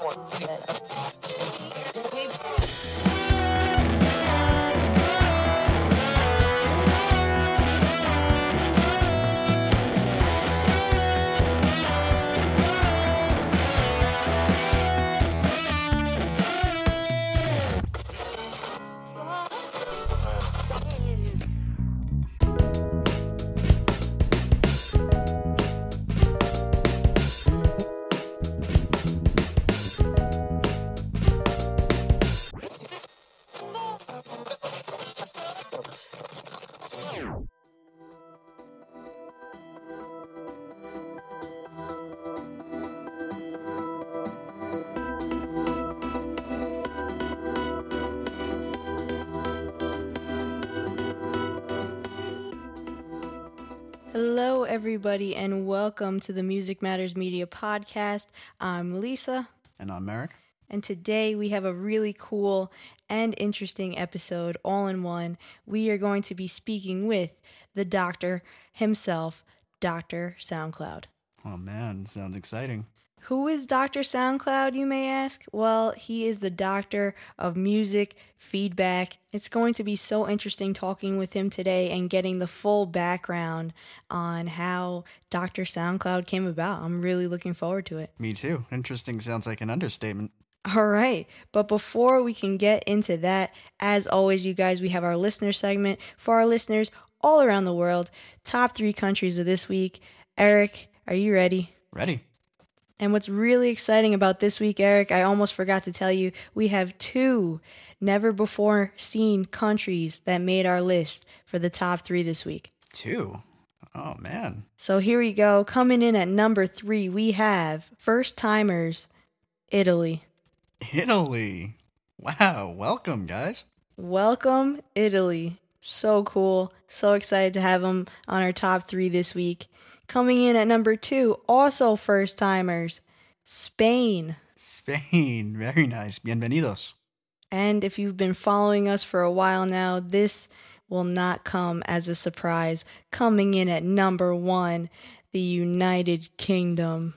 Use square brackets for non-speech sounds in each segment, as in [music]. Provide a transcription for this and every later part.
Hello, everybody, and welcome to the Music Matters Media podcast. I'm Lisa, And I'm Eric. and today we have a really cool and interesting episode all in one. We are going to be speaking with the doctor himself, Dr. SoundCloud. Oh man, sounds exciting. Who is Dr. SoundCloud, you may ask? Well, he is the doctor of music feedback. It's going to be so interesting talking with him today and getting the full background on how Dr. SoundCloud came about. I'm really looking forward to it. Me too. Interesting sounds like an understatement. All right. But before we can get into that, as always, you guys, we have our listener segment for our listeners all around the world. Top three countries of this week. Eric, are you ready? Ready? And what's really exciting about this week, Eric, I almost forgot to tell you, we have two never before seen countries that made our list for the top three this week. Two. Oh man. So here we go. Coming in at number three, we have first timers, Italy. Italy. Wow. Welcome, guys. Welcome, Italy. So cool. So excited to have them on our top three this week. Coming in at number two, also first timers, Spain. Spain. [laughs] Very nice. Bienvenidos. And if you've been following us for a while now, this will not come as a surprise. Coming in at number one, the United Kingdom.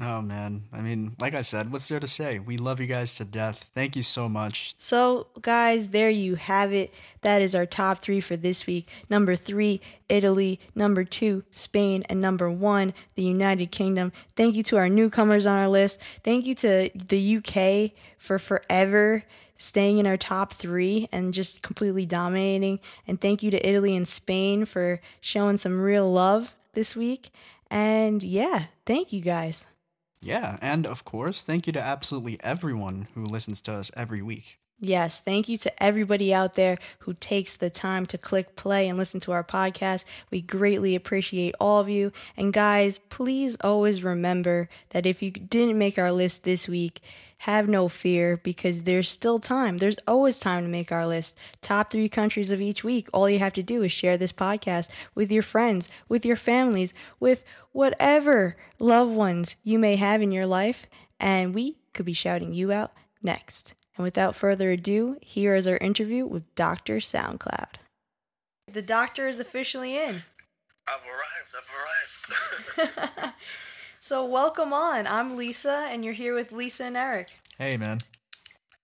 Oh man. I mean, like I said, what's there to say? We love you guys to death. Thank you so much. So, guys, there you have it. That is our top three for this week. Number three, Italy. Number two, Spain. And number one, the United Kingdom. Thank you to our newcomers on our list. Thank you to the UK for forever staying in our top three and just completely dominating. And thank you to Italy and Spain for showing some real love this week. And yeah, thank you guys. Yeah, and of course, thank you to absolutely everyone who listens to us every week. Yes, thank you to everybody out there who takes the time to click play and listen to our podcast. We greatly appreciate all of you. And guys, please always remember that if you didn't make our list this week, have no fear because there's still time. There's always time to make our list. Top three countries of each week. All you have to do is share this podcast with your friends, with your families, with whatever loved ones you may have in your life. And we could be shouting you out next. And without further ado, here is our interview with Dr. SoundCloud. The doctor is officially in. I've arrived. I've arrived. [laughs] so, welcome on. I'm Lisa, and you're here with Lisa and Eric. Hey man.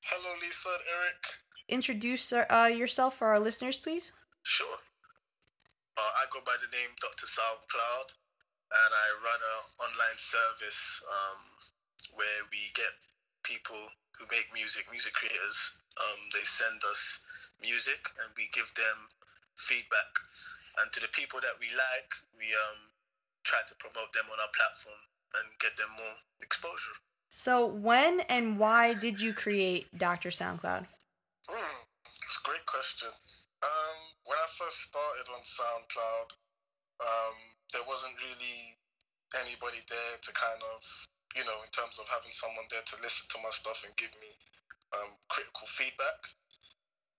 Hello, Lisa and Eric. Introduce uh, yourself for our listeners, please. Sure. Uh, I go by the name Dr. SoundCloud, and I run an online service um, where we get people who make music, music creators. Um, they send us music, and we give them feedback. And to the people that we like, we um, try to promote them on our platform and get them more exposure. So, when and why did you create Dr. SoundCloud? Mm, it's a great question. Um, when I first started on SoundCloud, um, there wasn't really anybody there to kind of, you know, in terms of having someone there to listen to my stuff and give me um, critical feedback.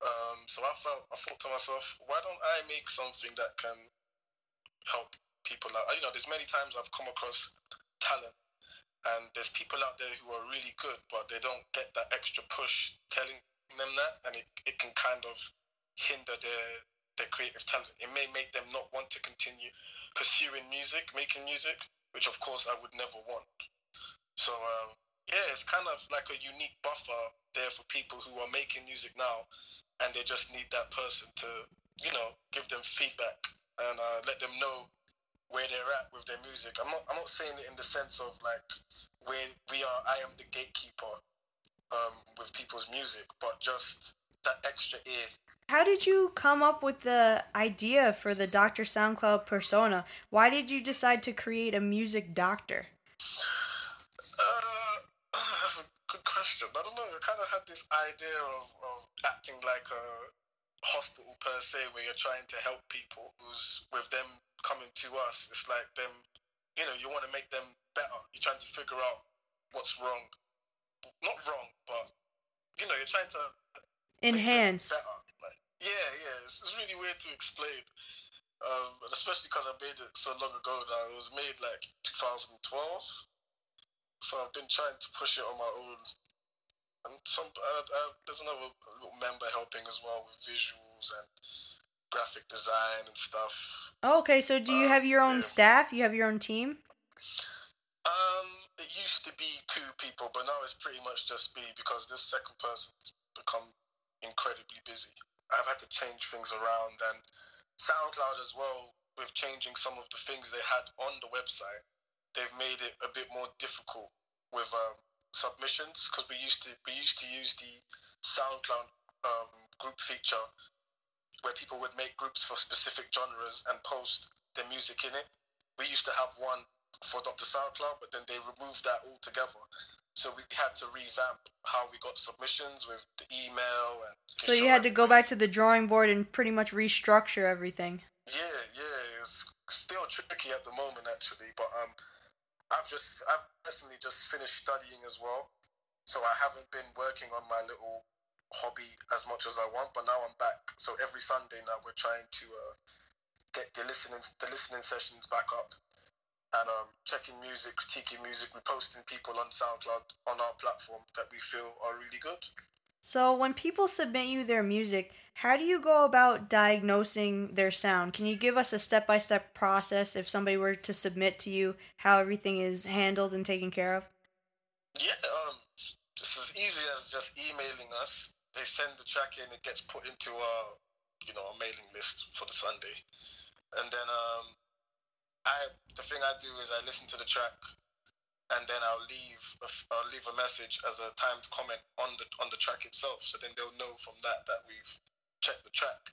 Um, so I felt, I thought to myself, why don't I make something that can help people out? You know, there's many times I've come across talent and there's people out there who are really good, but they don't get that extra push telling them that, and it, it can kind of hinder their their creative talent. It may make them not want to continue pursuing music, making music, which of course I would never want. So um, yeah, it's kind of like a unique buffer there for people who are making music now, and they just need that person to, you know, give them feedback and uh, let them know where they're at with their music. I'm not, I'm not saying it in the sense of like where we are. I am the gatekeeper um, with people's music, but just that extra ear. How did you come up with the idea for the Dr. SoundCloud persona? Why did you decide to create a music doctor? That's a good question. I don't know. I kind of had this idea of, of acting like a hospital per se, where you're trying to help people who's with them coming to us. It's like them, you know, you want to make them better. You're trying to figure out what's wrong. Not wrong, but you know, you're trying to enhance. Like, yeah, yeah. It's, it's, really weird to explain. Um, especially because I made it so long ago now. It was made like 2012. So I've been trying to push it on my own. And some, uh, uh, there's another little member helping as well with visuals and graphic design and stuff. Oh, okay, so do you um, have your own yeah. staff? You have your own team? Um, it used to be two people, but now it's pretty much just me because this second person's become incredibly busy. I've had to change things around and SoundCloud as well with changing some of the things they had on the website they've made it a bit more difficult with um, submissions because we used to we used to use the SoundCloud um, group feature where people would make groups for specific genres and post their music in it. We used to have one for Dr. SoundCloud, but then they removed that altogether. So we had to revamp how we got submissions with the email and. So you had to go back to the drawing board and pretty much restructure everything. Yeah, yeah, it's still tricky at the moment actually, but um, I've just I've personally just finished studying as well, so I haven't been working on my little hobby as much as I want. But now I'm back. So every Sunday now we're trying to uh, get the listening the listening sessions back up and um, checking music, critiquing music, we're people on SoundCloud on our platform that we feel are really good. So, when people submit you their music, how do you go about diagnosing their sound? Can you give us a step by step process if somebody were to submit to you how everything is handled and taken care of? Yeah, um, just as easy as just emailing us. They send the track in, it gets put into our, you know, our mailing list for the Sunday, and then um, I the thing I do is I listen to the track and then I'll leave a, I'll leave a message as a timed comment on the on the track itself. So then they'll know from that that we've checked the track.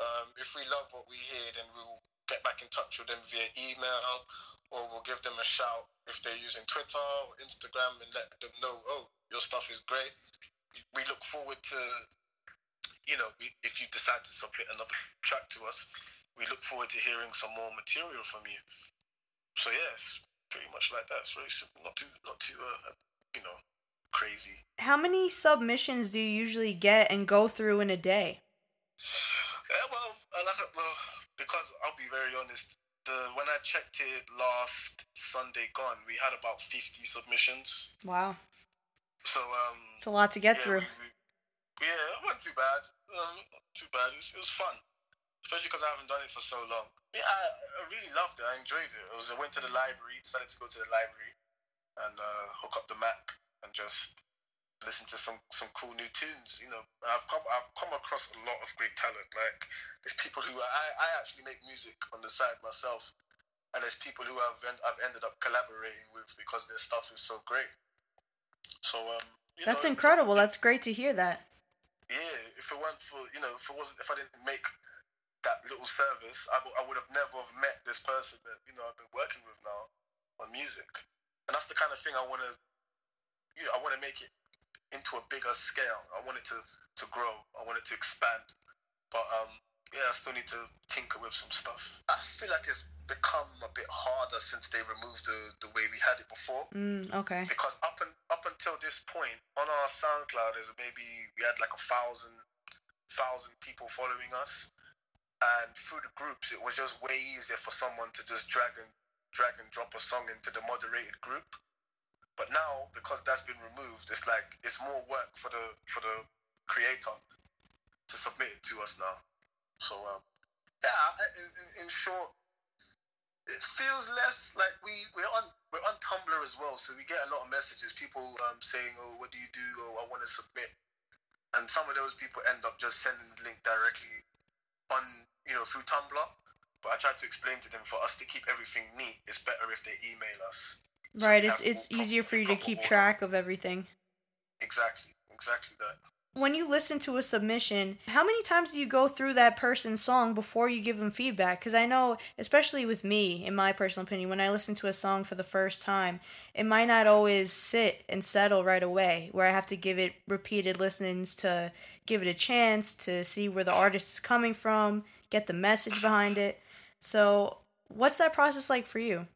Um, if we love what we hear, then we'll get back in touch with them via email, or we'll give them a shout if they're using Twitter or Instagram and let them know, oh, your stuff is great. We look forward to, you know, we, if you decide to submit another track to us, we look forward to hearing some more material from you. So yes, pretty much like that. It's very simple, not too, not too, uh, you know, crazy. How many submissions do you usually get and go through in a day? Yeah, well, well, because I'll be very honest. The when I checked it last Sunday gone, we had about fifty submissions. Wow. So um. It's a lot to get yeah, through. We, we, yeah, it wasn't too bad. Um, not too bad. It was, it was fun especially because I haven't done it for so long. Yeah, I, I really loved it. I enjoyed it. it was, I went to the library, decided to go to the library and uh, hook up the Mac and just listen to some, some cool new tunes. You know, I've come I've come across a lot of great talent. Like there's people who I, I actually make music on the side myself, and there's people who I've I've ended up collaborating with because their stuff is so great. So um, that's know, incredible. That's great to hear that. Yeah, if it weren't for you know, if it wasn't if I didn't make that little service, I, w- I would have never have met this person that you know I've been working with now on music, and that's the kind of thing I want to, you know, I want to make it into a bigger scale. I want it to to grow. I want it to expand, but um, yeah, I still need to tinker with some stuff. I feel like it's become a bit harder since they removed the, the way we had it before. Mm, okay. Because up and up until this point, on our SoundCloud, is maybe we had like a thousand thousand people following us, and through the groups it was just way easier for someone to just drag and drag and drop a song into the moderated group but now because that's been removed it's like it's more work for the for the creator to submit it to us now so um, yeah in, in, short it feels less like we we're on we're on Tumblr as well, so we get a lot of messages. People um, saying, "Oh, what do you do?" or "I want to submit," and some of those people end up just sending the link directly on you know through Tumblr. But I tried to explain to them for us to keep everything neat, it's better if they email us. Right, we it's it's easier for you to keep order. track of everything. Exactly, exactly that. When you listen to a submission, how many times do you go through that person's song before you give them feedback? Because I know, especially with me, in my personal opinion, when I listen to a song for the first time, it might not always sit and settle right away, where I have to give it repeated listenings to give it a chance to see where the artist is coming from, get the message behind it. So, what's that process like for you? Um,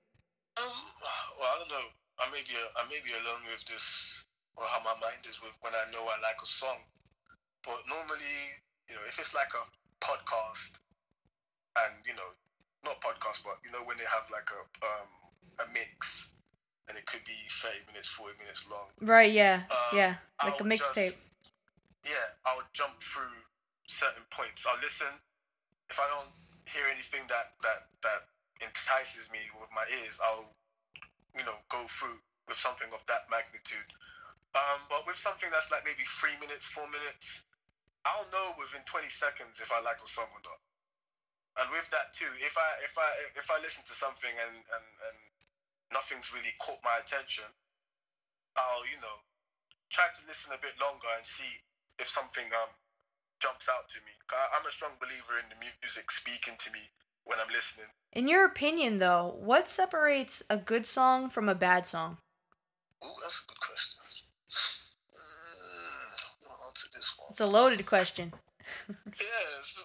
well, I don't know. I may be I may be alone with this, or how my mind is with when I know I like a song. But normally, you know, if it's like a podcast, and you know, not podcast, but you know, when they have like a um a mix, and it could be thirty minutes, forty minutes long. Right, yeah, Um, yeah, like a I'll mixtape. Yeah, I'll jump through certain points. I'll listen. If I don't hear anything that that that entices me with my ears, I'll you know go through with something of that magnitude. Um, but with something that's like maybe three minutes, four minutes, I'll know within 20 seconds if I like a song or not. And with that too, if I if I if I listen to something and and, and nothing's really caught my attention, I'll you know try to listen a bit longer and see if something um jumps out to me. I- I'm a strong believer in the music speaking to me when I'm listening. In your opinion, though, what separates a good song from a bad song? Ooh, that's a good question. [sighs] It's a loaded question. [laughs] Yes. uh,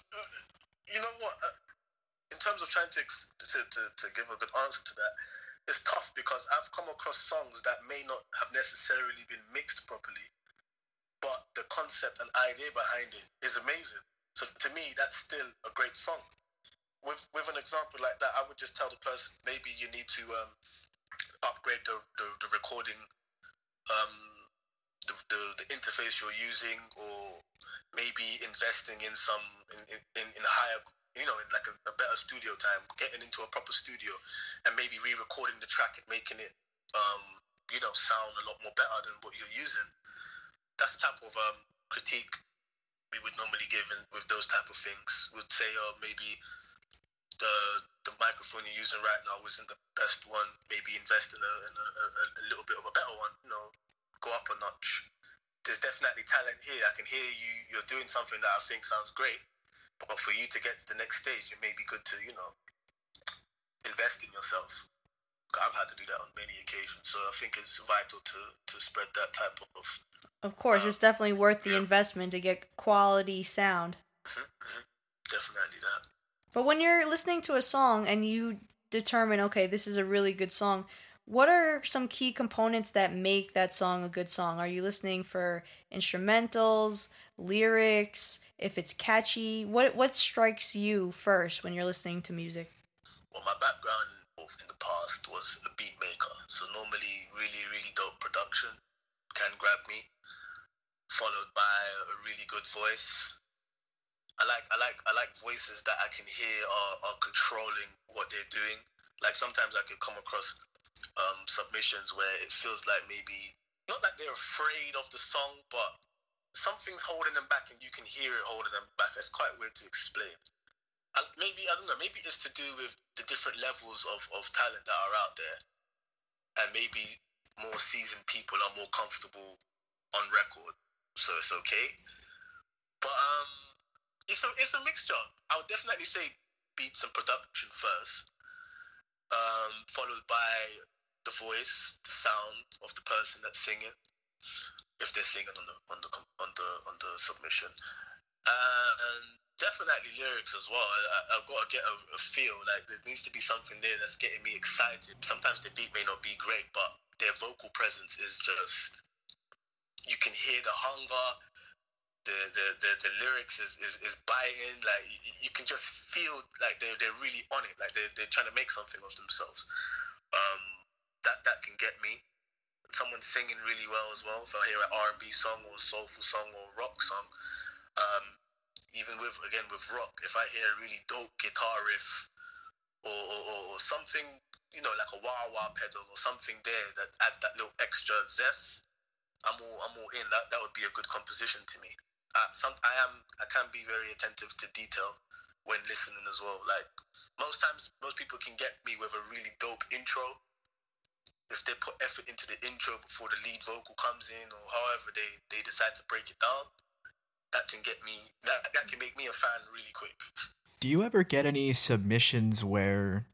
You know what? uh, In terms of trying to, to, to, to give a good answer to that, it's tough because I've come across songs that may not have necessarily been mixed properly, but the concept and idea behind it is amazing. So to me, that's still a great song. With with an example like that, I would just tell the person maybe you need to um, upgrade the, the, the recording, um, the, the, the interface you're using, or maybe investing in some in, in, in higher you know in like a, a better studio time getting into a proper studio and maybe re-recording the track and making it um you know sound a lot more better than what you're using. That's the type of um critique we would normally give in, with those type of things. Would say uh, maybe the the microphone you're using right now isn't the best one. Maybe invest in a, in a, a, a little bit of a better one you know go up a notch there's definitely talent here. I can hear you. You're doing something that I think sounds great, but for you to get to the next stage, it may be good to you know invest in yourself. I've had to do that on many occasions, so I think it's vital to to spread that type of. Of course, it's definitely worth the investment to get quality sound. Mhm, mhm. Definitely that. But when you're listening to a song and you determine, okay, this is a really good song, what are some key components that make that song a good song? Are you listening for instrumentals, lyrics, if it's catchy? What what strikes you first when you're listening to music? Well, my background in the past was a beat maker, so normally really really dope production can grab me, followed by a really good voice. I like I like I like voices that I can hear are, are controlling what they're doing. Like sometimes I could come across um, submissions where it feels like maybe not that they're afraid of the song, but something's holding them back, and you can hear it holding them back. It's quite weird to explain. And maybe I don't know. Maybe it's to do with the different levels of, of talent that are out there, and maybe more seasoned people are more comfortable on record, so it's okay. But um, it's a it's a mixture. I would definitely say beats and production first, um, followed by the voice, the sound of the person that's singing, if they're singing on the on the on the on the submission, uh, and definitely lyrics as well. I, I've got to get a, a feel like there needs to be something there that's getting me excited. Sometimes the beat may not be great, but their vocal presence is just you can hear the hunger. The, the, the, the lyrics is, is, is biting like you, can just feel like they're, they're really on it like they're, they're trying to make something of themselves um, that that can get me someone singing really well as well if I hear an R&B song or a soulful song or a rock song um, even with again with rock if I hear a really dope guitar riff or, or, or something, you know, like a wah wah pedal or something there that adds that little extra zest, I'm all I'm all in. That that would be a good composition to me. Uh, some I am I can be very attentive to detail when listening as well. Like most times, most people can get me with a really dope intro. If they put effort into the intro before the lead vocal comes in, or however they, they decide to break it down, that can get me that, that can make me a fan really quick. Do you ever get any submissions where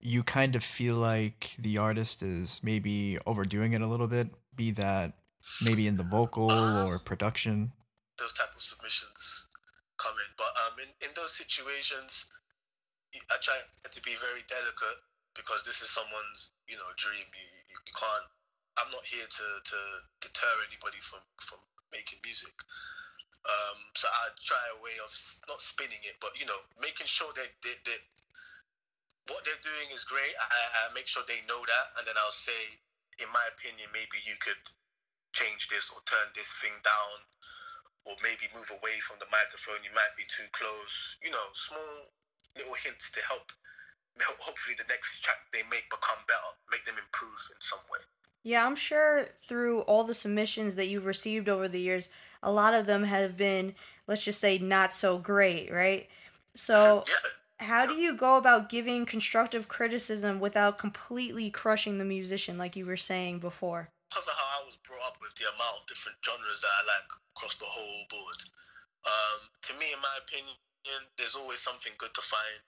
you kind of feel like the artist is maybe overdoing it a little bit? Be that maybe in the vocal um, or production? Those type of submissions come in. But um, in, in those situations, I try to be very delicate because this is someone's, you know, dream. You, you, can't, I'm not here to, to deter anybody from, from making music. Um, so I try a way of not spinning it, but you know, making sure that, that, that what they're doing is great. I, I make sure they know that, and then I'll say, in my opinion, maybe you could change this or turn this thing down, or maybe move away from the microphone. You might be too close. You know, small little hints to [laughs] help. Hopefully, the next track they make become better, make them improve in some way. Yeah, I'm sure through all the submissions that you've received over the years, a lot of them have been, let's just say, not so great, right? So, [laughs] yeah. how do you go about giving constructive criticism without completely crushing the musician, like you were saying before? Because of how I was brought up with the amount of different genres that I like across the whole board. Um, to me, in my opinion, there's always something good to find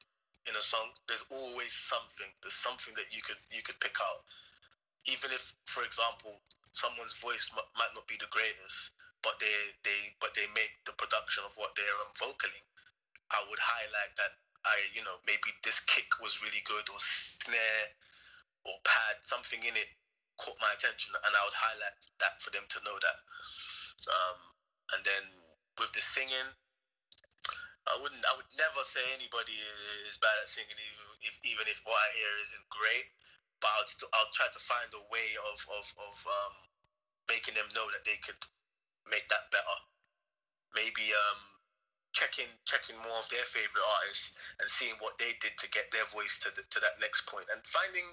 in a song. There's always something. There's something that you could you could pick out even if, for example, someone's voice m- might not be the greatest, but they they but they make the production of what they're um, vocaling, I would highlight that I you know maybe this kick was really good or snare or pad something in it caught my attention, and I would highlight that for them to know that. Um, and then with the singing, I wouldn't. I would never say anybody is bad at singing, even if even if what I hear isn't great but I'll, I'll try to find a way of of, of um, making them know that they could make that better. Maybe um, checking checking more of their favorite artists and seeing what they did to get their voice to the, to that next point, and finding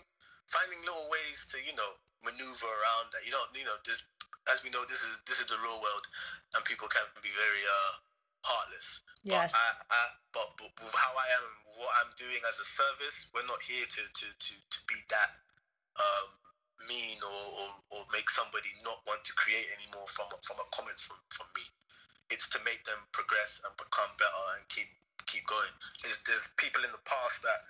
finding little ways to you know maneuver around that. You don't you know this as we know this is this is the real world, and people can be very uh, heartless. Yes. But, I, I, but, but with how I am and what I'm doing as a service, we're not here to to to, to be that um, mean or, or, or make somebody not want to create anymore from a, from a comment from, from me. It's to make them progress and become better and keep keep going. There's, there's people in the past that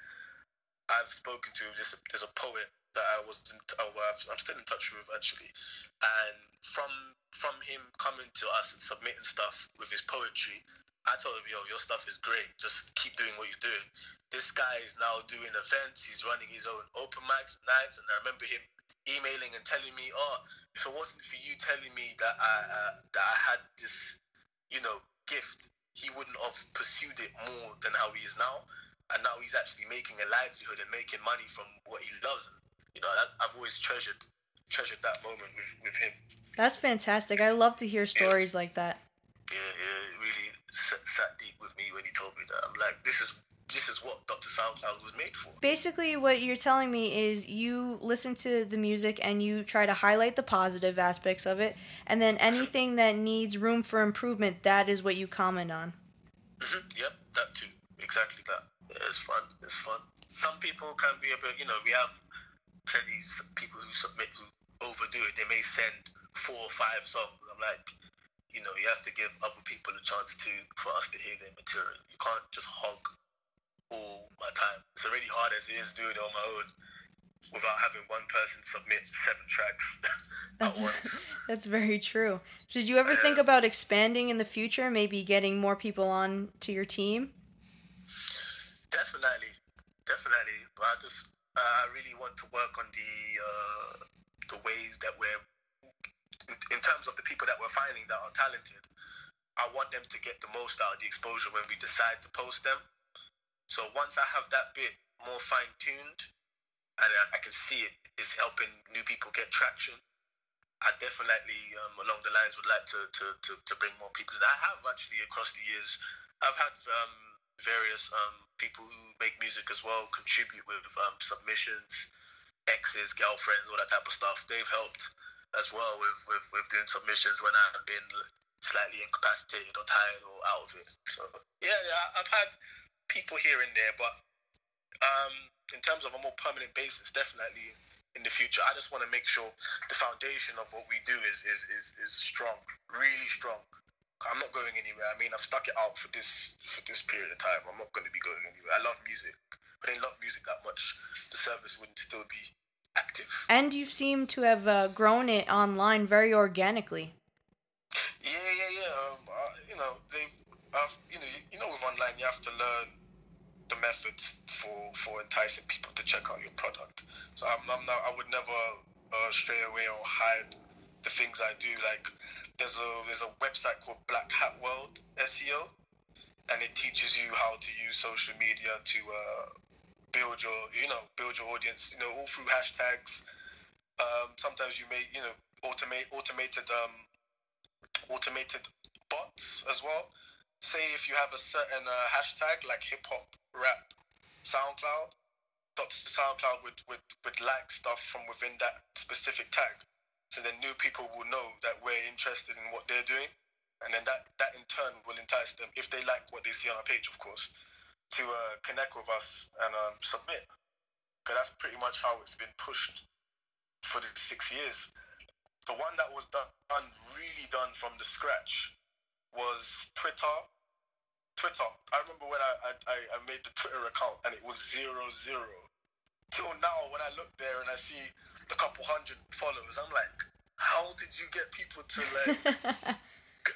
I've spoken to. There's a, there's a poet that I was in, I'm still in touch with actually, and from from him coming to us and submitting stuff with his poetry, I told him, yo, your stuff is great. Just keep doing what you're doing. This guy is now doing events. He's running his own open mics nights, and I remember him emailing and telling me, oh, if it wasn't for you telling me that I uh, that I had this, you know, gift, he wouldn't have pursued it more than how he is now. And now he's actually making a livelihood and making money from what he loves. You know, I've always treasured treasured that moment with, with him. That's fantastic. I love to hear stories yeah. like that. Yeah, yeah, it really sat, sat deep with me when he told me that. I'm like, this is this is what Dr. SoundCloud was made for. Basically, what you're telling me is you listen to the music and you try to highlight the positive aspects of it, and then anything that needs room for improvement, that is what you comment on. Mm-hmm. Yep, that too. Exactly that. Yeah, it's fun. It's fun. Some people can be a bit, you know, we have plenty people who submit who overdo it. They may send four or five songs. I'm like, you know, you have to give other people a chance to for us to hear their material. You can't just hog all my time. It's already hard as it is doing it on my own without having one person submit seven tracks [laughs] that's, [laughs] That's very true. Did you ever think about expanding in the future, maybe getting more people on to your team? Definitely, definitely. But I just, I really want to work on the uh, the way that we're in terms of the people that we're finding that are talented, I want them to get the most out of the exposure when we decide to post them. So once I have that bit more fine tuned, and I, can see it is helping new people get traction, I definitely um, along the lines would like to, to, to, to, bring more people. I have actually across the years, I've had um, various um, people who make music as well contribute with um, submissions, exes, girlfriends, all that type of stuff. They've helped as well with, with, with doing submissions when I've been slightly incapacitated or tired or out of it. So yeah, yeah, I've had people here and there, but um, in terms of a more permanent basis, definitely in the future. I just want to make sure the foundation of what we do is is, is, is strong, really strong. I'm not going anywhere. I mean, I've stuck it out for this for this period of time. I'm not going to be going anywhere. I love music, but I didn't love music that much. The service wouldn't still be active. And you seem to have uh, grown it online very organically. Yeah, yeah, yeah. Um, you know, they, uh, you know, you, you know, with online, you have to learn the methods for for enticing people to check out your product. So I'm, I'm not, I would never uh, stray away or hide the things I do. Like there's a there's a website called Black Hat World SEO, and it teaches you how to use social media to uh, build your you know build your audience. You know all through hashtags. Um, sometimes you may you know automate automated um, automated bots as well. Say if you have a certain uh, hashtag like hip hop, rap, SoundCloud, SoundCloud would, would, would like stuff from within that specific tag. So then new people will know that we're interested in what they're doing. And then that, that in turn will entice them, if they like what they see on our page, of course, to uh, connect with us and um, submit. Because that's pretty much how it's been pushed for the six years. The one that was done, really done from the scratch was Twitter. Twitter. I remember when I, I, I made the Twitter account and it was zero zero. Till now, when I look there and I see a couple hundred followers. I'm like, how did you get people to like? [laughs]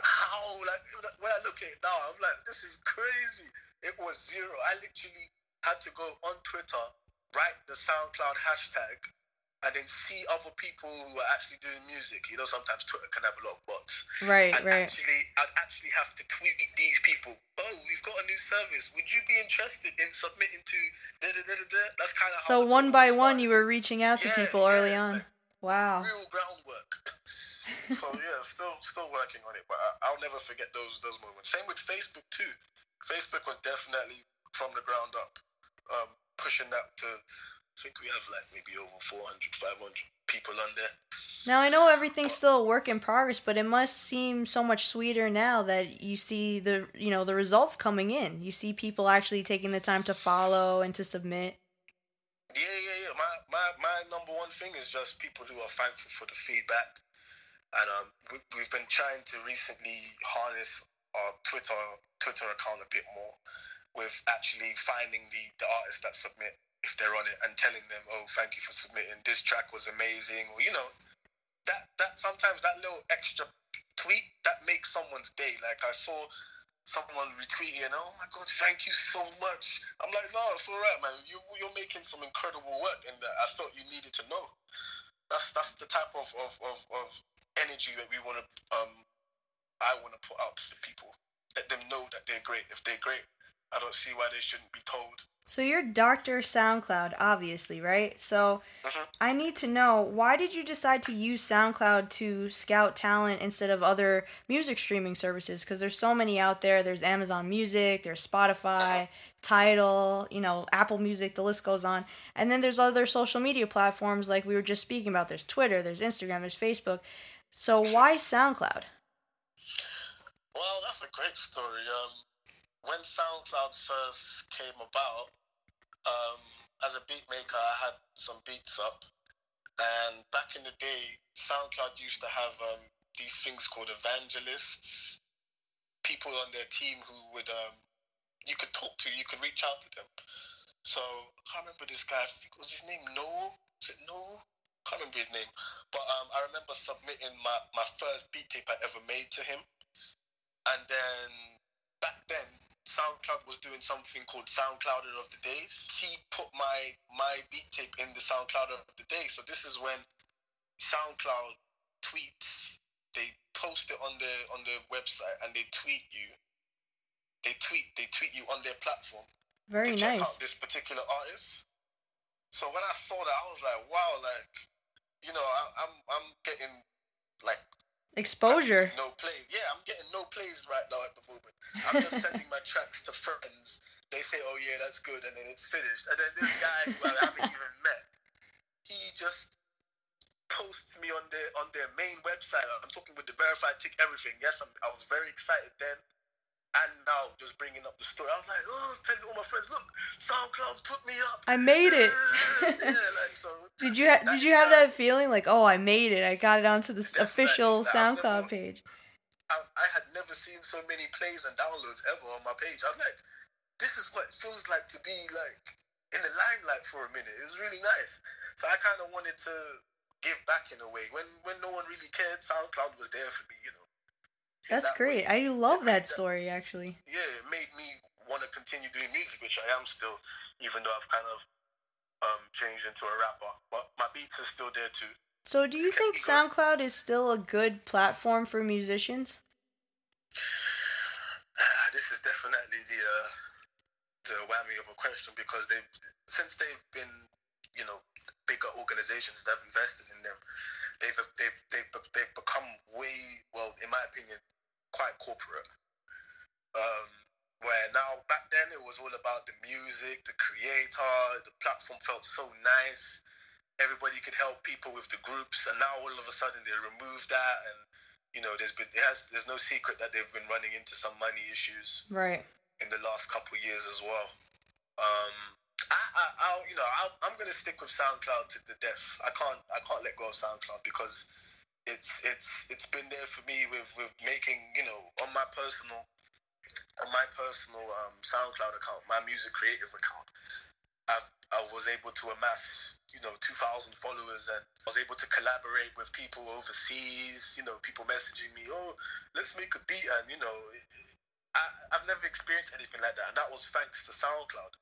how like when I look at it now, I'm like, this is crazy. It was zero. I literally had to go on Twitter, write the SoundCloud hashtag, and then see other people who are actually doing music. You know, sometimes Twitter can have a lot of bots. Right, and right. Actually, I'd actually have to tweet these people. Oh, we've got a new service. Would you be interested in submitting to? Da, da, da, da, da? That's kind of so one by one, you were reaching out to Yeah, people early yeah, on. like, Wow. Real groundwork. [laughs] so yeah, still still working on it, but I, I'll never forget those those moments. Same with Facebook too. Facebook was definitely from the ground up, um, pushing that to. I think we have like maybe over 400, 500 people on there. Now I know everything's still a work in progress, but it must seem so much sweeter now that you see the you know the results coming in. You see people actually taking the time to follow and to submit. Yeah, yeah, yeah. My, my, my number one thing is just people who are thankful for the feedback. And um, we, we've been trying to recently harness our Twitter Twitter account a bit more with actually finding the, the artists that submit if they're on it and telling them, oh, thank you for submitting. This track was amazing. Or, you know, that, that sometimes that little extra tweet that makes someone's day. Like I saw someone retweeting, oh my god, thank you so much. I'm like, no, it's all right, man. You you're making some incredible work, and I thought you needed to know. That's that's the type of of, of, of energy that we want to um I want to put out to people. Let them know that they're great. If they're great, I don't see why they shouldn't be told. So you're Dr. SoundCloud, obviously, right? So Mhm. I need to know why did you decide to use SoundCloud to scout talent instead of other music streaming services? Because there's so many out there. There's Amazon Music, there's Spotify, Tidal, you know, Apple Music. The list goes on. And then there's other social media platforms like we were just speaking about. There's Twitter, there's Instagram, there's Facebook. So why SoundCloud? Well, that's a great story. Um, when SoundCloud first came about, um, as a beat maker, I had some beats up, and back in the day, SoundCloud used to have um, these things called evangelists, people on their team who would um, you could talk to, you could reach out to them. So I can't remember this guy. I think was his name Noel. Is it Noel? Can't remember his name, but um, I remember submitting my, my first beat tape I ever made to him. And then back then, SoundCloud was doing something called SoundCloud of the Days. He put my my beat tape in the SoundCloud of the Day. So this is when SoundCloud tweets. They post it on the on the website and they tweet you. They tweet they tweet you on their platform Very to check nice. out this particular artist. So when I saw that, I was like, wow, like you know, I, I'm I'm getting like Exposure. no plays. Yeah, I'm getting no plays right now at the moment. I'm just sending my tracks to friends they say, "Oh yeah, that's good," and then it's finished. And then this guy who I haven't even met, he just posts me on their on their main website. I'm talking with the verified tick, everything. Yes, I'm, I was very excited then and now just bringing up the story. I was like, oh, telling all my friends, look, SoundCloud's put me up. I made it. [laughs] yeah, like [laughs] so. did you ha- did you have that feeling like, oh, I made it? I got it onto the official Like, SoundCloud never- page. I, I had never seen so many plays and downloads ever on my page. I'm like, this is what it feels like to be like in the limelight for a minute. It was really nice. So I kind of wanted to give back in a way. When when no one really cared, SoundCloud was there for me. You know. That's that great. way. I love that [laughs] story actually. yeah, it made me want to continue doing music, which I am still, even though I've kind of um, changed into a rapper. But my beats are still there too. So, do you think SoundCloud is still a good platform for musicians? Ah, this is definitely the uh, the whammy of a question because they since they've been you know bigger organizations that have invested in them, they've they've they've, they've become way well in my opinion quite corporate. Um, where now back then it was all about the music, the creator, the platform felt so nice. Everybody could help people with the groups, and now all of a sudden they removed that, and you know there's been has there's no secret that they've been running into some money issues Right. in the last couple of years as well. Um, I, I, I'll, you know, I'll, I'm gonna stick with SoundCloud to the death. I can't, I can't let go of SoundCloud because it's, it's, it's been there for me with, with making, you know, on my personal, on my personal um, SoundCloud account, my music creative account. I've, I was able to amass, you know, 2,000 followers, and I was able to collaborate with people overseas. You know, people messaging me, "Oh, let's make a beat," and you know, I, I've never experienced anything like that, and that was thanks to SoundCloud.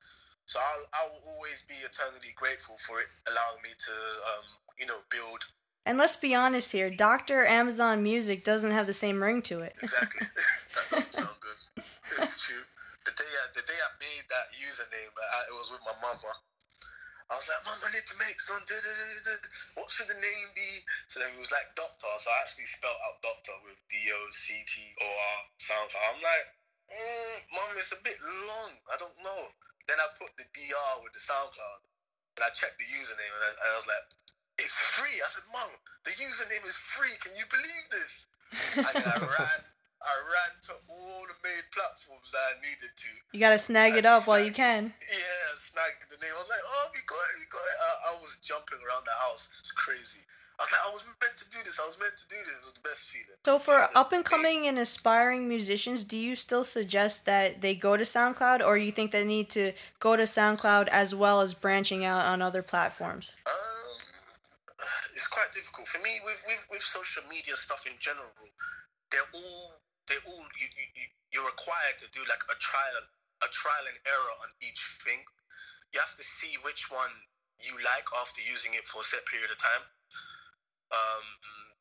So I'll, I'll always be eternally grateful for it allowing me to, um, you know, build And let's be honest here, Dr. Amazon Music doesn't have the same ring to it. exactly. that doesn't sound good. It's true. The day I, the day I made that username, I, it was with my mother. I was like, Mom, I need to make some. What should the name be? So then it was like Doctor. So I actually spelled out Doctor with D O C T O R SoundCloud. I'm like, mm, Mom, it's a bit long. I don't know. Then I put the DR with the SoundCloud, and I checked the username, and I, and I was like, it's free. I said, Mom, the username is free. Can you believe this? And I [laughs] ran, I ran to all the main platforms that I needed to. You gotta snag it up while you can. Yeah, snagged the name. I was like, oh, we got it, we got it. I, I was jumping around the house. It's crazy. I was like, I was meant to do this. I was meant to do this. It was the best feeling. So, for up and coming and aspiring musicians, do you still suggest that they go to SoundCloud, or you think they need to go to SoundCloud as well as branching out on other platforms? Um, it's quite difficult for me with, with, with social media stuff in general. They're all they're all you, you, you- you're required to do like a trial a trial and error on each thing. You have to see which one you like after using it for a set period of time. Um,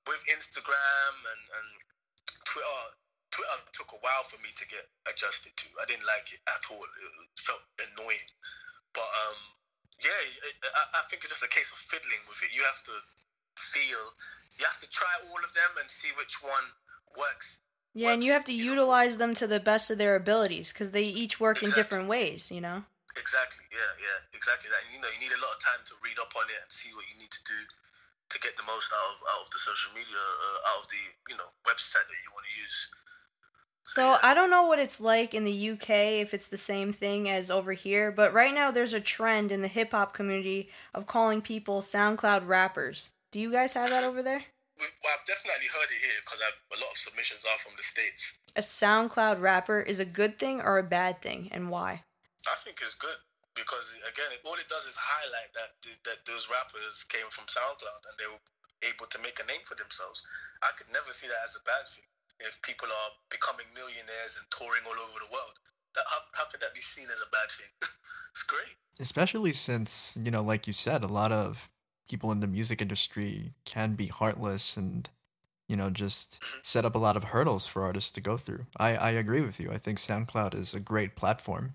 with Instagram and, and Twitter, Twitter took a while for me to get adjusted to. I didn't like it at all. It felt annoying. But um, yeah, I, I think it's just a case of fiddling with it. You have to feel, you have to try all of them and see which one works. Yeah, and you have to utilize them to the best of their abilities because they each work in different ways, you know? Exactly. Yeah, yeah, exactly that. And, you know, you need a lot of time to read up on it and see what you need to do to get the most out of out of the social media, uh, out of the you know website that you want to use. So I don't know what it's like in the UK if it's the same thing as over here, but right now there's a trend in the hip hop community of calling people SoundCloud rappers. Do you guys have that over there? Well, I've definitely heard it here because a lot of submissions are from the states. A SoundCloud rapper is a good thing or a bad thing, and why? I think it's good because again, all it does is highlight that that those rappers came from SoundCloud and they were able to make a name for themselves. I could never see that as a bad thing. If people are becoming millionaires and touring all over the world, that how, how could that be seen as a bad thing? [laughs] it's great. Especially since, you know, like you said, a lot of people in the music industry can be heartless and, you know, just set up a lot of hurdles for artists to go through. I, I agree with you. I think SoundCloud is a great platform.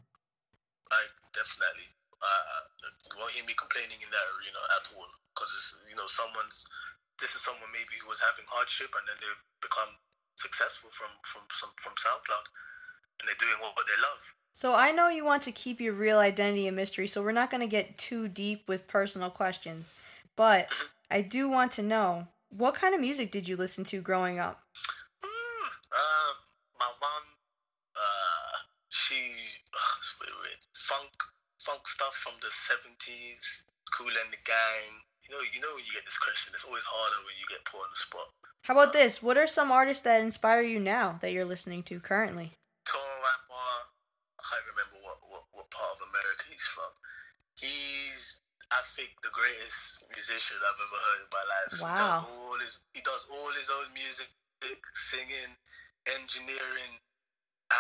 I definitely. Uh, you won't hear me complaining in that arena at all because you know someone's. This is someone maybe who was having hardship and then they've become successful from from some from SoundCloud. and they're doing what, what they love. So I know you want to keep your real identity a mystery, so we're not going to get too deep with personal questions. But. I do want to know what kind of music did you listen to growing up? Ooh, um, my mom, uh, she, [sighs] uh, it's weird, weird. funk, funk stuff from the seventies, Kool and the Gang. You know, you know when you get this question, it's always harder when you get put on the spot. How about this? What are some artists that inspire you now that you're listening to currently? Tom Rapper, I can't remember what, what, what part of America he's from. He's, I think, the greatest musician I've ever heard in my life. Wow. He does all his, he does all his own music, singing, engineering,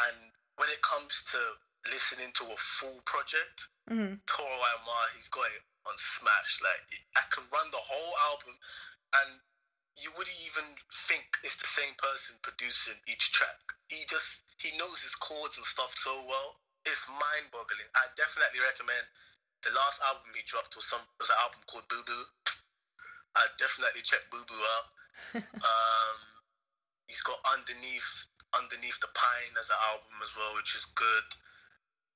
and when it comes to listening to a full project, hmm Toro y Moi, he's got it on smash. Like I can run the whole album, and you wouldn't even think it's the same person producing each track. He just he knows his chords and stuff so well. It's mind-boggling. I definitely recommend. The last album he dropped was some was an album called Boo Boo. I definitely check Boo Boo out. [laughs] um, he's got underneath underneath the pine as an album as well, which is good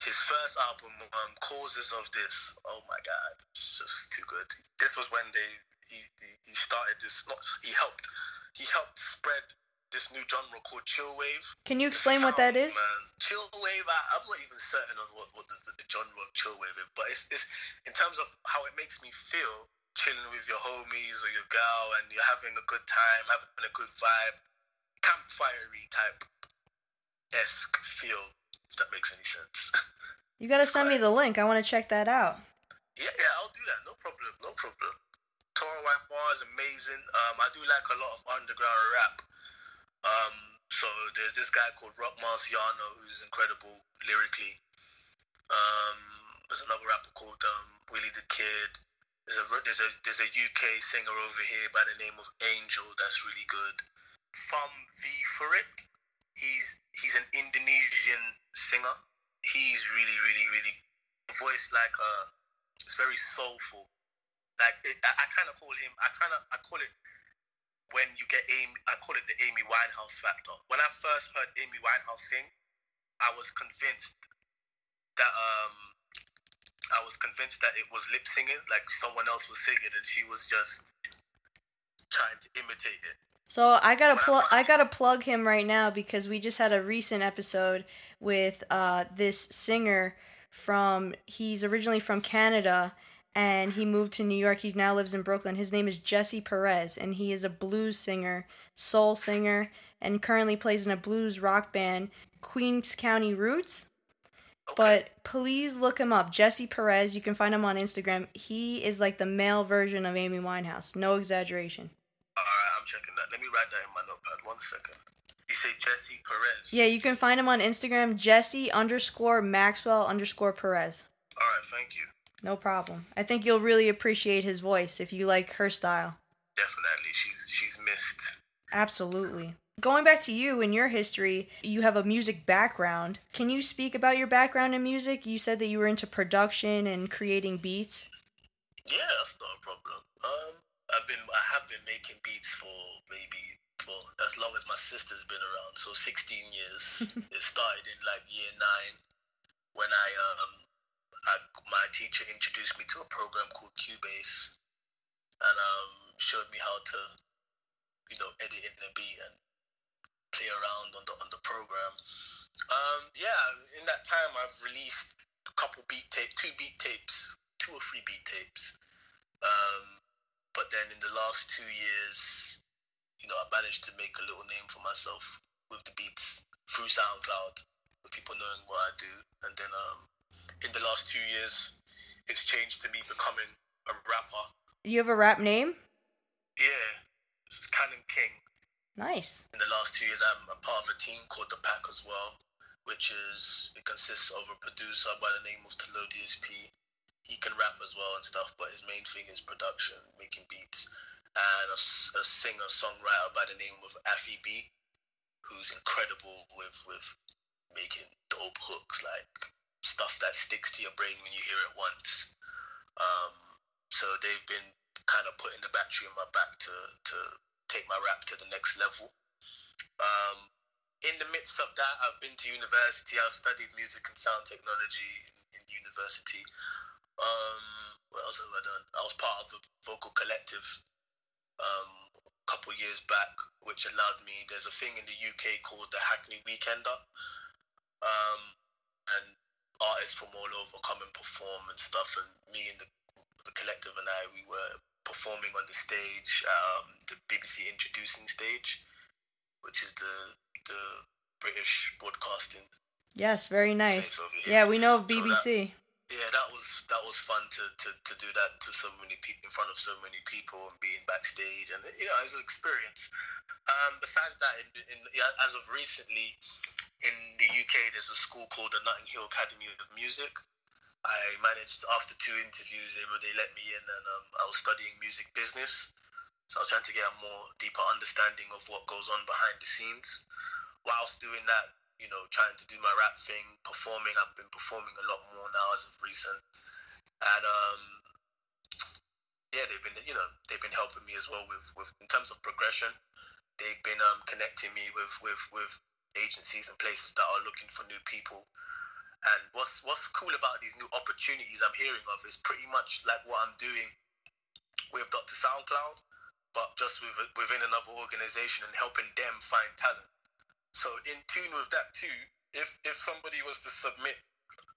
his first album, um, Causers of This. Oh my God, it's just too good. This was when they he, he, he started this. Not he helped he helped spread this new genre called chill wave. Can you explain what that is? Man, chill wave. I, I'm not even certain on what, what the, the, the genre of chill wave is, but it's, it's in terms of how it makes me feel. Chilling with your homies or your gal, and you're having a good time, having a good vibe, campfirey type esque feel. If that makes any sense. [laughs] You gotta send me the link. I want to check that out. Yeah, yeah, I'll do that. No problem. No problem. Toro y Moi is amazing. Um, I do like a lot of underground rap. Um, so there's this guy called Roc Marciano who's incredible lyrically. Um, there's another rapper called um, Willie the Kid. There's a there's a there's a UK singer over here by the name of Angel that's really good. From V for it. He's he's an Indonesian singer. He's really really really voice like a it's very soulful. Like it, I, I kind of call him. I kind of I call it when you get Amy. I call it the Amy Winehouse factor. When I first heard Amy Winehouse sing, I was convinced that um I was convinced that it was lip singing, like someone else was singing, and she was just trying to imitate it. So I gotta plug. I gotta plug him right now because we just had a recent episode with uh, this singer from. He's originally from Canada, and he moved to New York. He now lives in Brooklyn. His name is Jesse Perez, and he is a blues singer, soul singer, and currently plays in a blues rock band, Queens County Roots. But please look him up, Jesse Perez. You can find him on Instagram. He is like the male version of Amy Winehouse. No exaggeration. All right, I'm checking that. Let me write that in my notepad. One second. You say Jesse Perez. Yeah, you can find him on Instagram, Jesse underscore Maxwell underscore Perez. All right, thank you. No problem. I think you'll really appreciate his voice if you like her style. Definitely, she's she's missed. Absolutely. Going back to you and your history, you have a music background. Can you speak about your background in music? You said that you were into production and creating beats. Yeah, that's not a problem. Um, I've been I have been making beats for maybe well as long as my sister's been around. So 16 years. [laughs] it started in like year nine when I um I, my teacher introduced me to a program called Cubase and um showed me how to you know edit in the beat and play around on the on the program. Um, yeah, in that time I've released a couple beat tapes, two beat tapes, two or three beat tapes. Um, but then in the last two years, you know, I managed to make a little name for myself with the beats through SoundCloud, with people knowing what I do. And then um, in the last two years, it's changed to me becoming a rapper. You have a rap name? Yeah, this is Cannon King. Nice. In the last two years, I'm a part of a team called The Pack as well, which is, it consists of a producer by the name of Talo DSP. He can rap as well and stuff, but his main thing is production, making beats. And a singer songwriter by the name of Afi B, who's incredible with with making dope hooks, like stuff that sticks to your brain when you hear it once. Um, so they've been kind of putting the battery in my back to to take my rap to the next level. Um, in the midst of that, I've been to university. I've studied music and sound technology in, in university. Um, what else have I done? I was part of the vocal collective um, a couple years back, which allowed me. There's a thing in the UK called the Hackney Weekender, um, and artists from all over come and perform and stuff. And me and the, the collective and I, we were performing on the stage, um, the BBC introducing stage, which is the the British broadcasting. Yes, very nice. Yeah, we know of BBC. So that, yeah, that was that was fun to, to, to do that to so many people in front of so many people and being backstage and you know it was an experience. Um, besides that, in, in, as of recently, in the UK, there's a school called the Notting Hill Academy of Music. I managed after two interviews, they, they let me in, and um, I was studying music business. So I was trying to get a more deeper understanding of what goes on behind the scenes. Whilst doing that, you know, trying to do my rap thing, performing. I've been performing a lot more now as of recent, and um, yeah, they've been, you know, they've been helping me as well with, with in terms of progression. They've been um, connecting me with with with agencies and places that are looking for new people. And what's what's cool about these new opportunities I'm hearing of is pretty much like what I'm doing with Dr. SoundCloud, but just with, within another organization and helping them find talent. So in tune with that too, if if somebody was to submit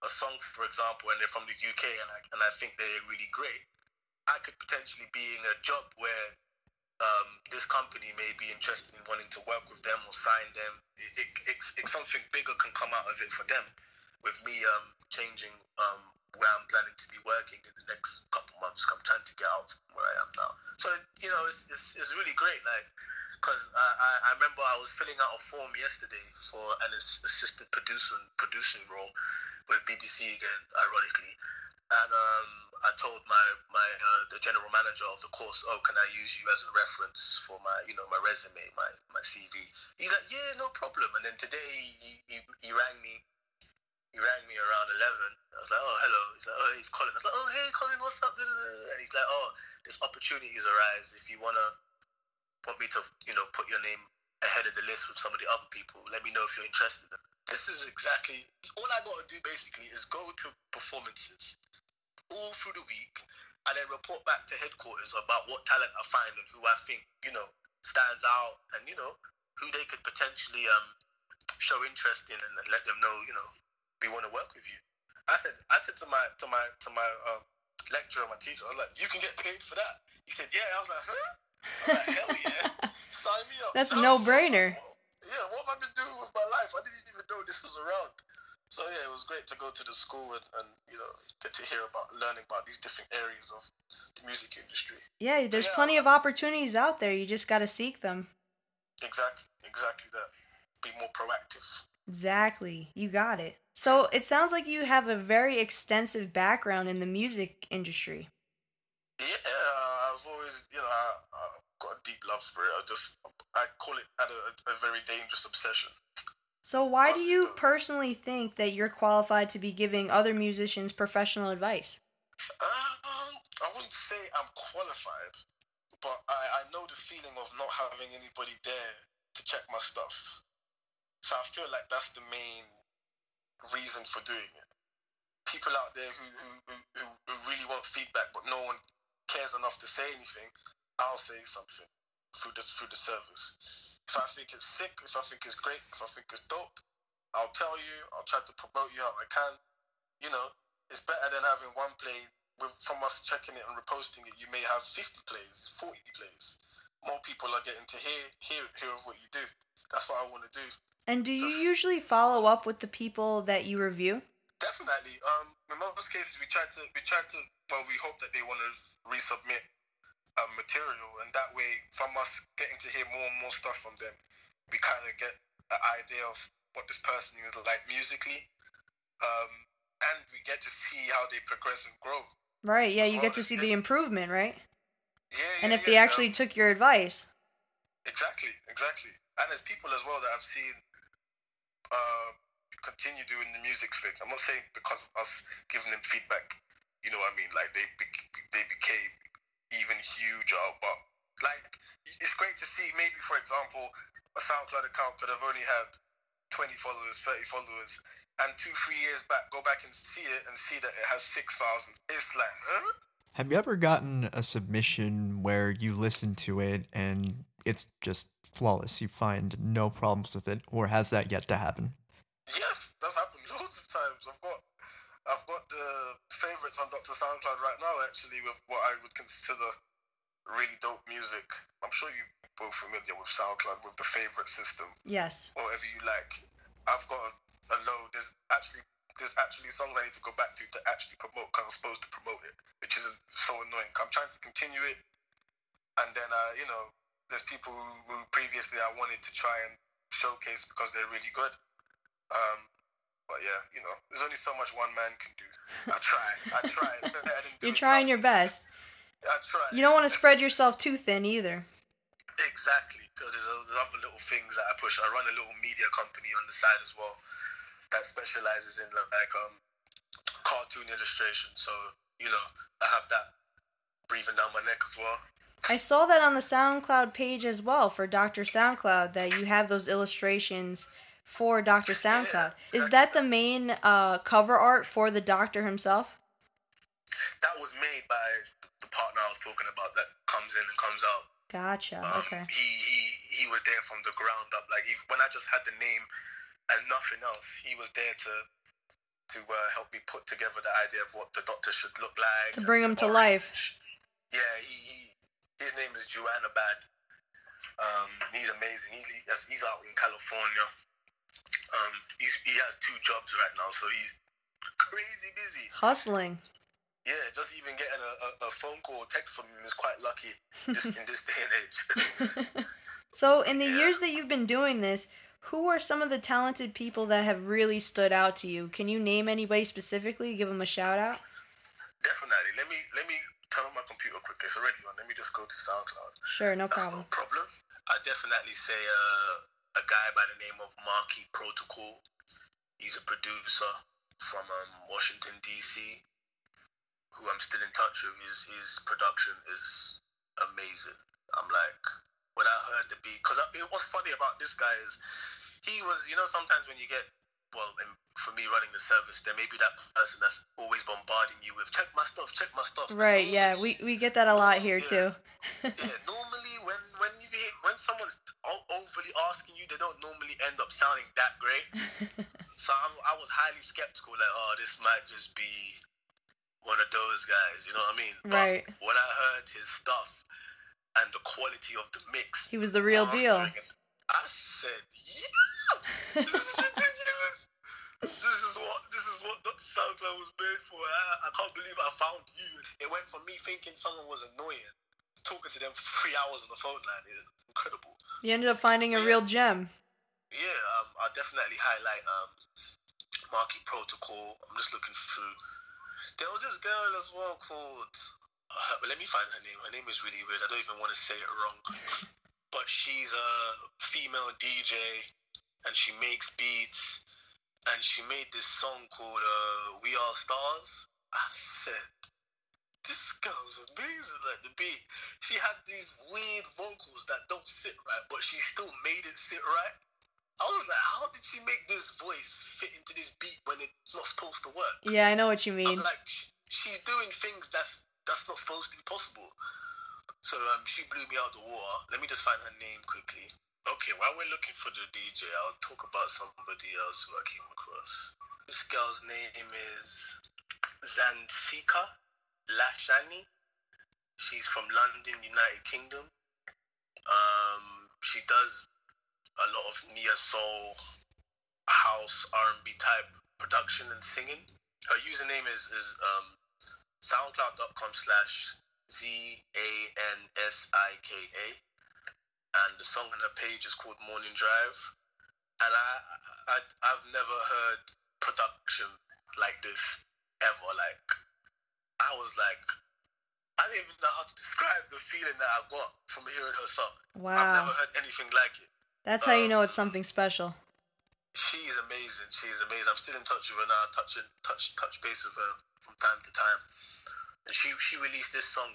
a song, for example, and they're from the UK and I, and I think they're really great, I could potentially be in a job where um, this company may be interested in wanting to work with them or sign them. It, it, something bigger can come out of it for them. With me um, changing um, where I'm planning to be working in the next couple months, I'm trying to get out from where I am now. So you know, it's, it's, it's really great. Like because I, I, I, remember I was filling out a form yesterday for an assistant producer producing role with BBC again, ironically, and um, I told my my uh, the general manager of the course, oh, can I use you as a reference for my you know my resume, my my CV? He's like, yeah, no problem. And then today he, he, he rang me. He rang me around eleven. I was like, oh, hello. He's like, oh, he's Colin. I was like, oh, hey, Colin, what's up? And he's like, oh, this opportunities arise if you wanna want me to, you know, put your name ahead of the list with some of the other people. Let me know if you're interested. This is exactly all I got to do. Basically, is go to performances all through the week, and then report back to headquarters about what talent I find and who I think you know stands out, and you know who they could potentially um show interest in, and let them know, you know, we want to work with you. I said, I said to my to my to my um, lecturer, my teacher, I was like, you can get paid for that. He said, yeah. I was like, huh? Hell yeah. Sign me up. That's a no brainer. Yeah, what have I been doing with my life? I didn't even know this was around. So yeah, it was great to go to the school and, and you know get to hear about learning about these different areas of the music industry. Yeah, there's so, yeah, plenty of opportunities out there. You just got to seek them. Exactly, exactly that. Be more proactive. Exactly, you got it. So it sounds like you have a very extensive background in the music industry. Yeah, I've always, you know, I, have got a deep love for it. I just, I call it a, a very dangerous obsession. So, why do you personally think that you're qualified to be giving other musicians professional advice? Um, I wouldn't say I'm qualified, but I, I know the feeling of not having anybody there to check my stuff. So I feel like that's the main reason for doing it. People out there who, who, who, who really want feedback, but no one cares enough to say anything, I'll say something through this through the service. If I think it's sick, if I think it's great, if I think it's dope, I'll tell you. I'll try to promote you how I can. You know, it's better than having one play with, from us checking it and reposting it. You may have 50 plays, 40 plays. More people are getting to hear hear hear of what you do. That's what I want to do. And do you usually follow up with the people that you review? Definitely. Um, in most cases, we try to we try to well, we hope that they want to resubmit um, material, and that way, from us getting to hear more and more stuff from them, we kind of get an idea of what this person is like musically, um, and we get to see how they progress and grow. Right. Yeah, you get to see the improvement, right? Yeah. yeah and if yeah, they actually um, took your advice. Exactly. Exactly. And there's people as well that I've seen uh, continue doing the music thing. I'm not saying because of us giving them feedback you know what I mean? Like they they became even huger. But like it's great to see. Maybe for example, a SoundCloud account could have only had 20 followers, 30 followers, and two, three years back, go back and see it and see that it has 6,000. It's like, huh? Have you ever gotten a submission where you listen to it and it's just flawless? You find no problems with it, or has that yet to happen? Yes, that's happened loads of times. I've got I've got the favorites on Dr. SoundCloud right now actually with what I would consider really dope music. I'm sure you're both familiar with SoundCloud with the favorite system. Yes. Whatever you like. I've got a, a load. There's actually there's actually songs I need to go back to to actually promote because I'm supposed to promote it, which is so annoying. I'm trying to continue it, and then uh, you know, there's people who, who previously I wanted to try and showcase because they're really good. Um, but yeah, you know, there's only so much one man can do. I try. I try. [laughs] You're trying your best. I try. You don't want to spread yourself too thin either. Exactly, because there's, there's other little things that I push. I run a little media company on the side as well that specializes in like um cartoon illustration. So you know, I have that breathing down my neck as well. I saw that on the SoundCloud page as well for Doctor SoundCloud that you have those illustrations for Doctor SoundCloud. Yeah, Is that the main uh, cover art for the Doctor himself? That was made by the partner I was talking about that comes in and comes out. Gotcha. Um, okay. He, he he was there from the ground up. Like he, when I just had the name and nothing else, he was there to to uh, help me put together the idea of what the doctor should look like. To bring him to life. Yeah, he, he his name is Joanna Bad. Um, he's amazing. He's he's out in California. Um, he's, he has two jobs right now, so he's crazy busy. Hustling yeah, just even getting a, a, a, phone call or text from him is quite lucky in this day and age. [laughs] so, in the yeah. years that you've been doing this, who are some of the talented people that have really stood out to you? Can you name anybody specifically? Give them a shout out. Definitely. Let me let me turn on my computer quick. It's already on. Let me just go to SoundCloud. Sure, no That's problem. No problem. I definitely say uh, a guy by the name of Marky Protocol. He's a producer from um, Washington D.C who I'm still in touch with, his his production is amazing. I'm like, when I heard the beat, because what's funny about this guy is he was, you know, sometimes when you get, well, for me running the service, there may be that person that's always bombarding you with, check my stuff, check my stuff. Right, normally, yeah, we, we get that a lot here yeah, too. yeah, normally when, when you when someone's overly asking you, they don't normally end up sounding that great. [laughs] so I'm, I was highly skeptical, like, oh, this might just be one of those guys, you know what I mean? Right. But when I heard his stuff and the quality of the mix, he was the real deal. I said, yeah, this is ridiculous. this is what this is what Dr. SoundCloud was made for. I, I can't believe I found you. It went from me thinking someone was annoying talking to them for three hours on the phone line. It's incredible. You ended up finding a yeah. real gem. Yeah, um, I definitely highlight um, Marky Protocol. I'm just looking through there was this girl as well called. Uh, but let me find her name. Her name is really weird. I don't even want to say it wrong. [laughs] but she's a female DJ, and she makes beats. And she made this song called uh, "We Are Stars." I said, "This girl's amazing." Like the beat, she had these weird vocals that don't sit right, but she still made it sit right. I was like, how did she make this voice fit into this beat when it's not supposed to work? Yeah, I know what you mean. I'm like, she's doing things that's that's not supposed to be possible. So um, she blew me out the water. Let me just find her name quickly. Okay, while we're looking for the DJ, I'll talk about somebody else who I came across. This girl's name is Zansika Lashani. She's from London, United Kingdom. Um, she does a lot of neo soul, house, R&B type production and singing. Her username is is um, SoundCloud.com slash Z A N S I K A, and the song on her page is called Morning Drive. And I, I I've never heard production like this ever. Like I was like I didn't even know how to describe the feeling that I got from hearing her song. Wow. I've never heard anything like it. That's how you um, know it's something special. She's amazing. She's amazing. I'm still in touch with her now, touching touch touch base with her from time to time. And she she released this song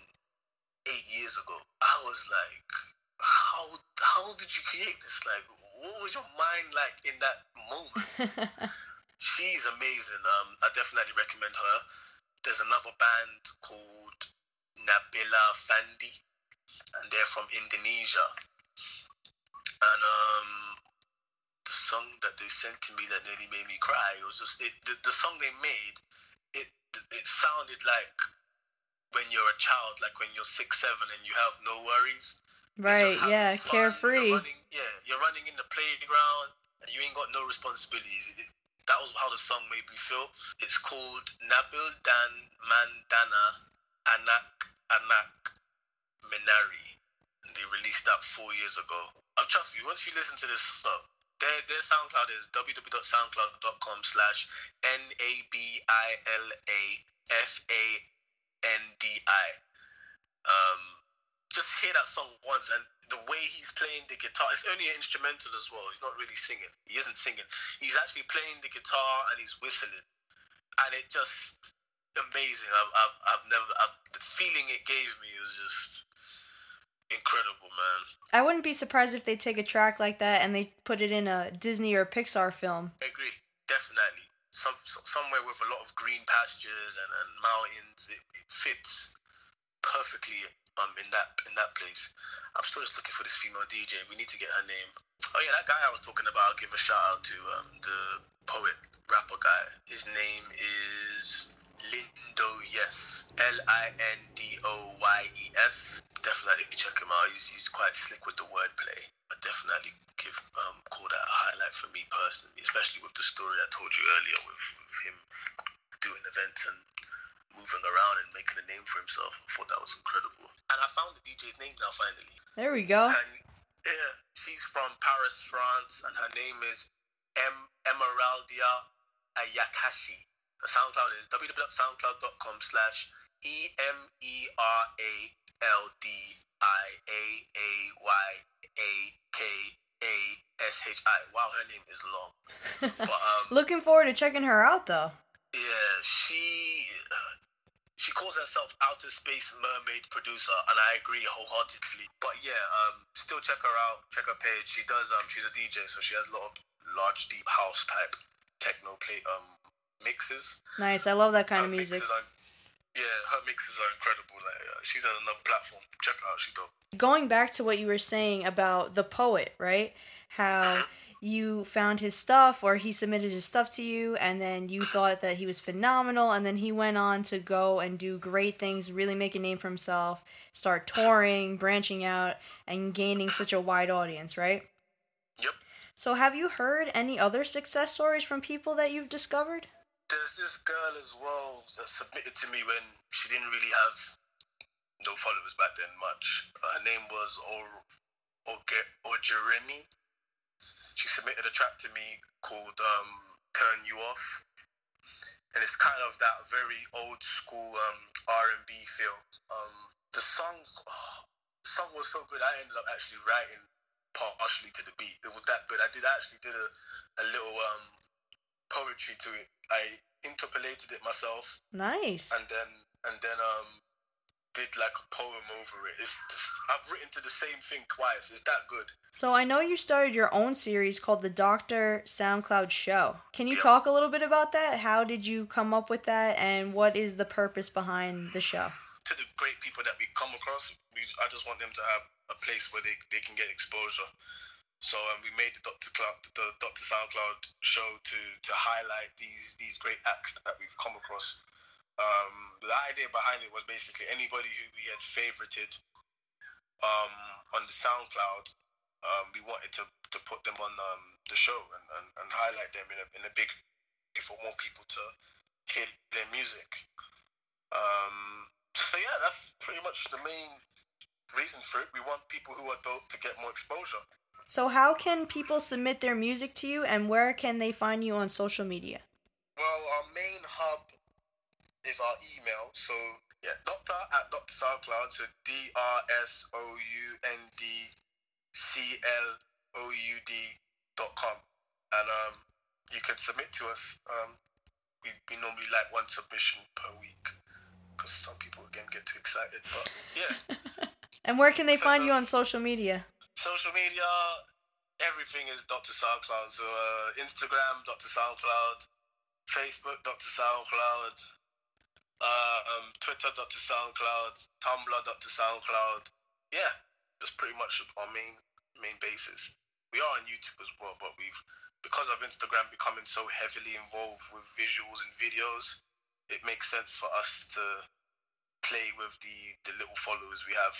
eight years ago. I was like, how how did you create this? Like, what was your mind like in that moment. [laughs] She's amazing. Um, I definitely recommend her. There's another band called Nabila Fandi, and they're from Indonesia. And um, the song that they sent to me that nearly made me cry it was just it, the, the song they made. It it sounded like when you're a child, like when you're six, seven, and you have no worries. Right, yeah, fun. carefree. You're running, yeah, you're running in the playground and you ain't got no responsibilities. It, that was how the song made me feel. It's called Nabil Dan Mandana Anak Anak Menari. And they released that four years ago. And trust me, once you listen to this song, their, their SoundCloud is www.soundcloud.com slash N-A-B-I-L-A-F-A-N-D-I. Um, just hear that song once and the way he's playing the guitar, it's only an instrumental as well. He's not really singing. He isn't singing. He's actually playing the guitar and he's whistling. And it just amazing. I've, I've, I've never, I've, the feeling it gave me was just incredible, man. I wouldn't be surprised if they take a track like that and they put it in a Disney or Pixar film. I agree, definitely. Some, somewhere with a lot of green pastures and, and mountains, it, it fits perfectly um in that in that place. I'm still just looking for this female DJ. We need to get her name. Oh yeah, that guy I was talking about. I'll give a shout out to um the poet rapper guy. His name is Lindo Yes. L I N D O Y E S. Definitely check him out. He's, he's quite slick with the wordplay. I definitely give um call that a highlight for me personally, especially with the story I told you earlier with, with him doing events and moving around and making a name for himself. I thought that was incredible. And I found the DJ's name now finally. There we go. And, yeah, she's from Paris, France, and her name is M Emeraldia Ayakashi. The SoundCloud is www.soundcloud.com slash E M E R A L D I A A Y A K A S H I. Wow, her name is long. [laughs] But, um, Looking forward to checking her out though. Yeah, she she calls herself outer space mermaid producer, and I agree wholeheartedly. But yeah, still check her out. Check her page. She does. Um, she's a DJ, so she has a lot of large, deep house type techno play um mixes. Nice. I love that kind her of music. Are, yeah, her mixes are incredible. Like uh, she's on another platform. Check her out. She's dope. Going back to what you were saying about the poet, right? How. Mm-hmm you found his stuff or he submitted his stuff to you and then you thought that he was phenomenal and then he went on to go and do great things really make a name for himself start touring branching out and gaining such a wide audience right? Yep. So have you heard any other success stories from people that you've discovered? There's this girl as well that submitted to me when she didn't really have no followers back then much. Her name was or or Jeremy she submitted a track to me called um, "Turn You Off," and it's kind of that very old school um, R and B feel. Um, the song, oh, [sighs] the song was so good. I ended up actually writing partially to the beat. It was that good. I did actually did a, a little um, poetry to it. I interpolated it myself. Nice. And then and then um did like a poem over it. It's, I've written to the same thing twice. It's that good. So I know you started your own series called the Doctor SoundCloud Show. Can you talk a little bit about that? How did you come up with that, and what is the purpose behind the show? To the great people that we come across, we, I just want them to have a place where they, they can get exposure. So um, we made the Doctor Cloud, the Doctor SoundCloud show to to highlight these these great acts that we've come across um, the idea behind it was basically anybody who we had favorited um, on the SoundCloud, um, we wanted to, to put them on um, the show and, and, and highlight them in a, in a big way for more people to hear their music. Um, so yeah, that's pretty much the main reason for it. We want people who are dope to get more exposure. So how can people submit their music to you and where can they find you on social media? Well, our main hub is our email. So yeah, doctor at Dr. SoundCloud. So D R S O U N D C L O U D dot com. And um, you can submit to us. Um, we, we normally like one submission per week because some people again get too excited. But yeah. [laughs] and where can they so find you on social media? Social media, everything is Dr. SoundCloud. So uh, Instagram, Dr. SoundCloud, Facebook, Dr. SoundCloud, um, Twitter, Dr. SoundCloud, Tumblr, Dr. SoundCloud. Yeah, that's pretty much our main main basis. We are on YouTube as well, but we've because of Instagram becoming so heavily involved with visuals and videos, it makes sense for us to play with the the little followers we have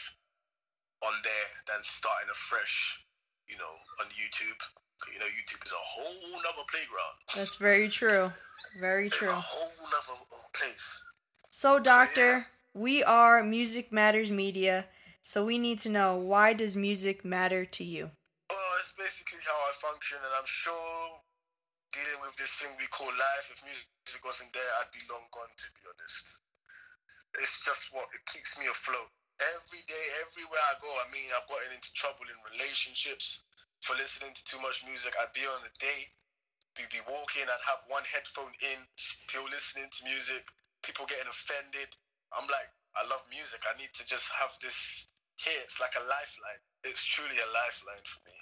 on there than starting afresh, you know, on YouTube. You know, YouTube is a whole nother playground. That's very true. Very It's true. a whole nother uh, place. So, Doctor, we are Music Matters Media, so we need to know why does music matter to you? Well, it's basically how I function, and I'm sure dealing with this thing we call life, if music wasn't there, I'd be long gone, to be honest. It's just what it keeps me afloat. Every day, everywhere I go, I mean, I've gotten into trouble in relationships for listening to too much music. I'd be on a date, we'd be walking, I'd have one headphone in, still listening to music, people getting offended. I'm like, I love music. I need to just have this here. It's like a lifeline. It's truly a lifeline for me.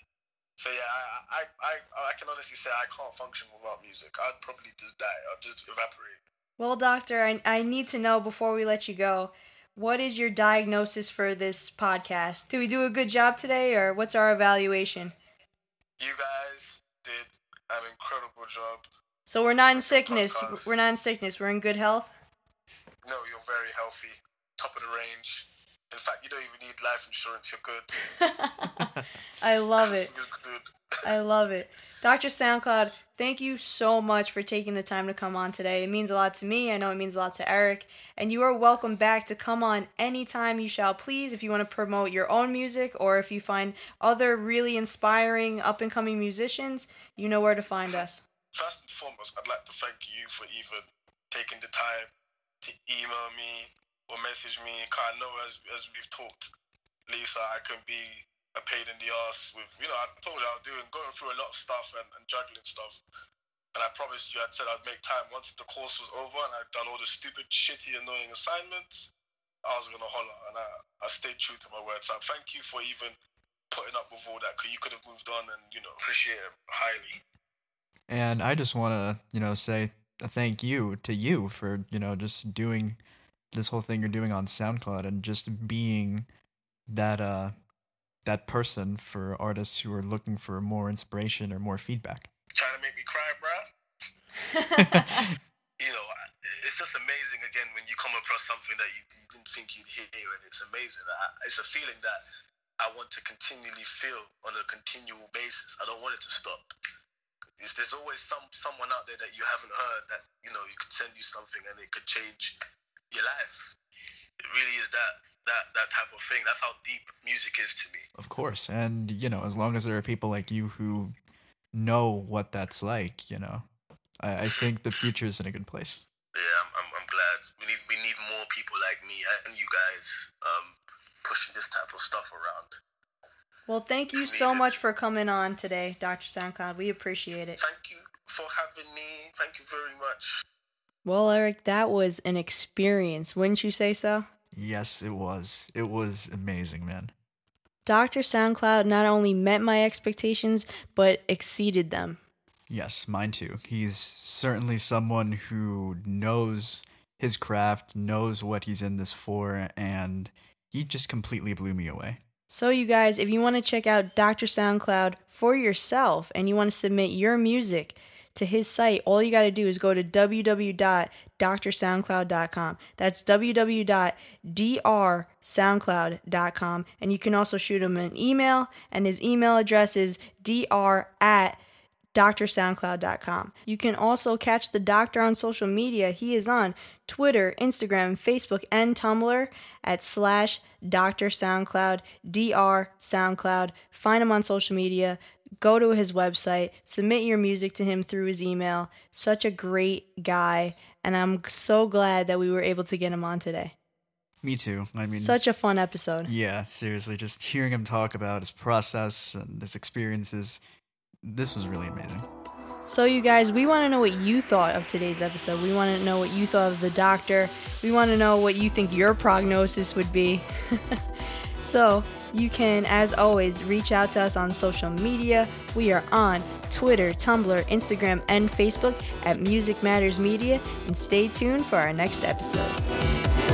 So yeah, I, I, I, I can honestly say I can't function without music. I'd probably just die. I'd just evaporate. Well, Doctor, I, I need to know before we let you go what is your diagnosis for this podcast? Did we do a good job today, or what's our evaluation? You guys did an incredible job. So, we're not in sickness. Podcast. We're not in sickness. We're in good health. No, you're very healthy, top of the range. In fact, you don't even need life insurance. You're good. [laughs] I love it. You're good. I love it. Dr. SoundCloud, thank you so much for taking the time to come on today. It means a lot to me. I know it means a lot to Eric. And you are welcome back to come on anytime you shall please if you want to promote your own music or if you find other really inspiring up and coming musicians, you know where to find us. First and foremost, I'd like to thank you for even taking the time to email me or message me. 'cause I know as as we've talked, Lisa, I can be a pain in the ass with you know, I told you I was doing going through a lot of stuff and, and juggling stuff. And I promised you I'd said I'd make time once the course was over and I'd done all the stupid, shitty, annoying assignments. I was gonna holler and I, I stayed true to my word. So thank you for even putting up with all that because you could have moved on and you know appreciate it highly. And I just want to, you know, say a thank you to you for, you know, just doing this whole thing you're doing on SoundCloud and just being that uh that person for artists who are looking for more inspiration or more feedback. Trying to make me cry, bruh. [laughs] you know, it's just amazing again when you come across something that you, you didn't think you'd hear, and it's amazing. I, it's a feeling that I want to continually feel on a continual basis. I don't want it to stop. There's always some someone out there that you haven't heard that you know you could send you something and it could change your life. It really is that that that type of thing. That's how deep music is to me. Of course. And, you know, as long as there are people like you who know what that's like, you know, I, I think the future is in a good place. Yeah, I'm, I'm, I'm glad. We need we need more people like me and you guys um, pushing this type of stuff around. Well, thank you so much for coming on today, Dr. SoundCloud. We appreciate it. Thank you for having me. Thank you very much. Well, Eric, that was an experience, wouldn't you say so? Yes, it was. It was amazing, man. Dr. SoundCloud not only met my expectations, but exceeded them. Yes, mine too. He's certainly someone who knows his craft, knows what he's in this for, and he just completely blew me away. So, you guys, if you want to check out Dr. SoundCloud for yourself and you want to submit your music to his site, all you got to do is go to www.drsoundcloud.com. That's www.drsoundcloud.com. And you can also shoot him an email, and his email address is dr at drsoundcloud.com. You can also catch the doctor on social media. He is on Twitter, Instagram, Facebook, and Tumblr at slash Dr. SoundCloud, DR SoundCloud. Find him on social media. Go to his website, submit your music to him through his email. Such a great guy, and I'm so glad that we were able to get him on today. Me too. I mean, Such a fun episode. yeah, seriously, just hearing him talk about his process and his experiences, this was really amazing. So, you guys, we want to know what you thought of today's episode. We want to know what you thought of the doctor. We want to know what you think your prognosis would be. [laughs] so, you can, as always, reach out to us on social media. We are on Twitter, Tumblr, Instagram, and Facebook at Music Matters Media. And stay tuned for our next episode.